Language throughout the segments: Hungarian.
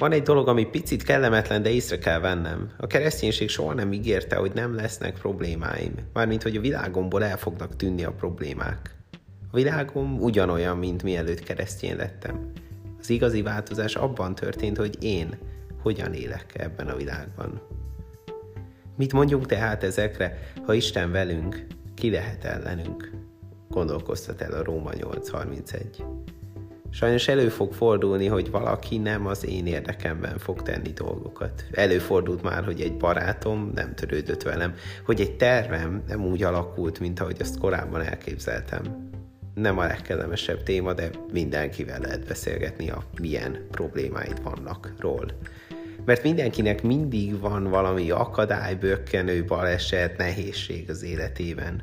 Van egy dolog, ami picit kellemetlen, de észre kell vennem. A kereszténység soha nem ígérte, hogy nem lesznek problémáim. Mármint, hogy a világomból el fognak tűnni a problémák. A világom ugyanolyan, mint mielőtt keresztény lettem. Az igazi változás abban történt, hogy én hogyan élek ebben a világban. Mit mondjunk tehát ezekre, ha Isten velünk, ki lehet ellenünk? Gondolkoztat el a Róma 831. Sajnos elő fog fordulni, hogy valaki nem az én érdekemben fog tenni dolgokat. Előfordult már, hogy egy barátom nem törődött velem, hogy egy tervem nem úgy alakult, mint ahogy azt korábban elképzeltem. Nem a legkellemesebb téma, de mindenkivel lehet beszélgetni a milyen problémáid vannak ról. Mert mindenkinek mindig van valami akadály, bökkenő, baleset, nehézség az életében.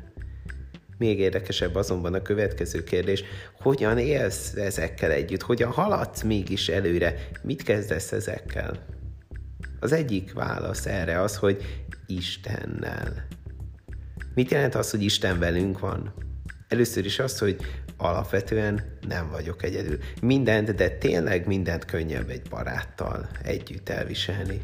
Még érdekesebb azonban a következő kérdés, hogyan élsz ezekkel együtt, hogyan haladsz mégis előre, mit kezdesz ezekkel? Az egyik válasz erre az, hogy Istennel. Mit jelent az, hogy Isten velünk van? Először is az, hogy alapvetően nem vagyok egyedül. Mindent, de tényleg mindent könnyebb egy baráttal együtt elviselni.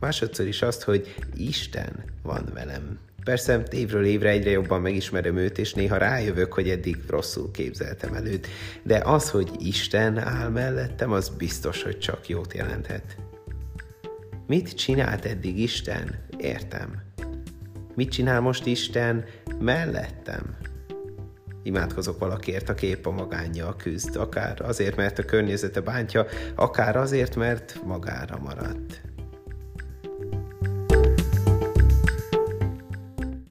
Másodszor is azt, hogy Isten van velem. Persze évről évre egyre jobban megismerem őt, és néha rájövök, hogy eddig rosszul képzeltem előtt, de az, hogy Isten áll mellettem, az biztos, hogy csak jót jelenthet. Mit csinált eddig Isten? Értem. Mit csinál most Isten mellettem? Imádkozok valakiért, aki épp a magánnyal küzd, akár azért, mert a környezete bántja, akár azért, mert magára maradt.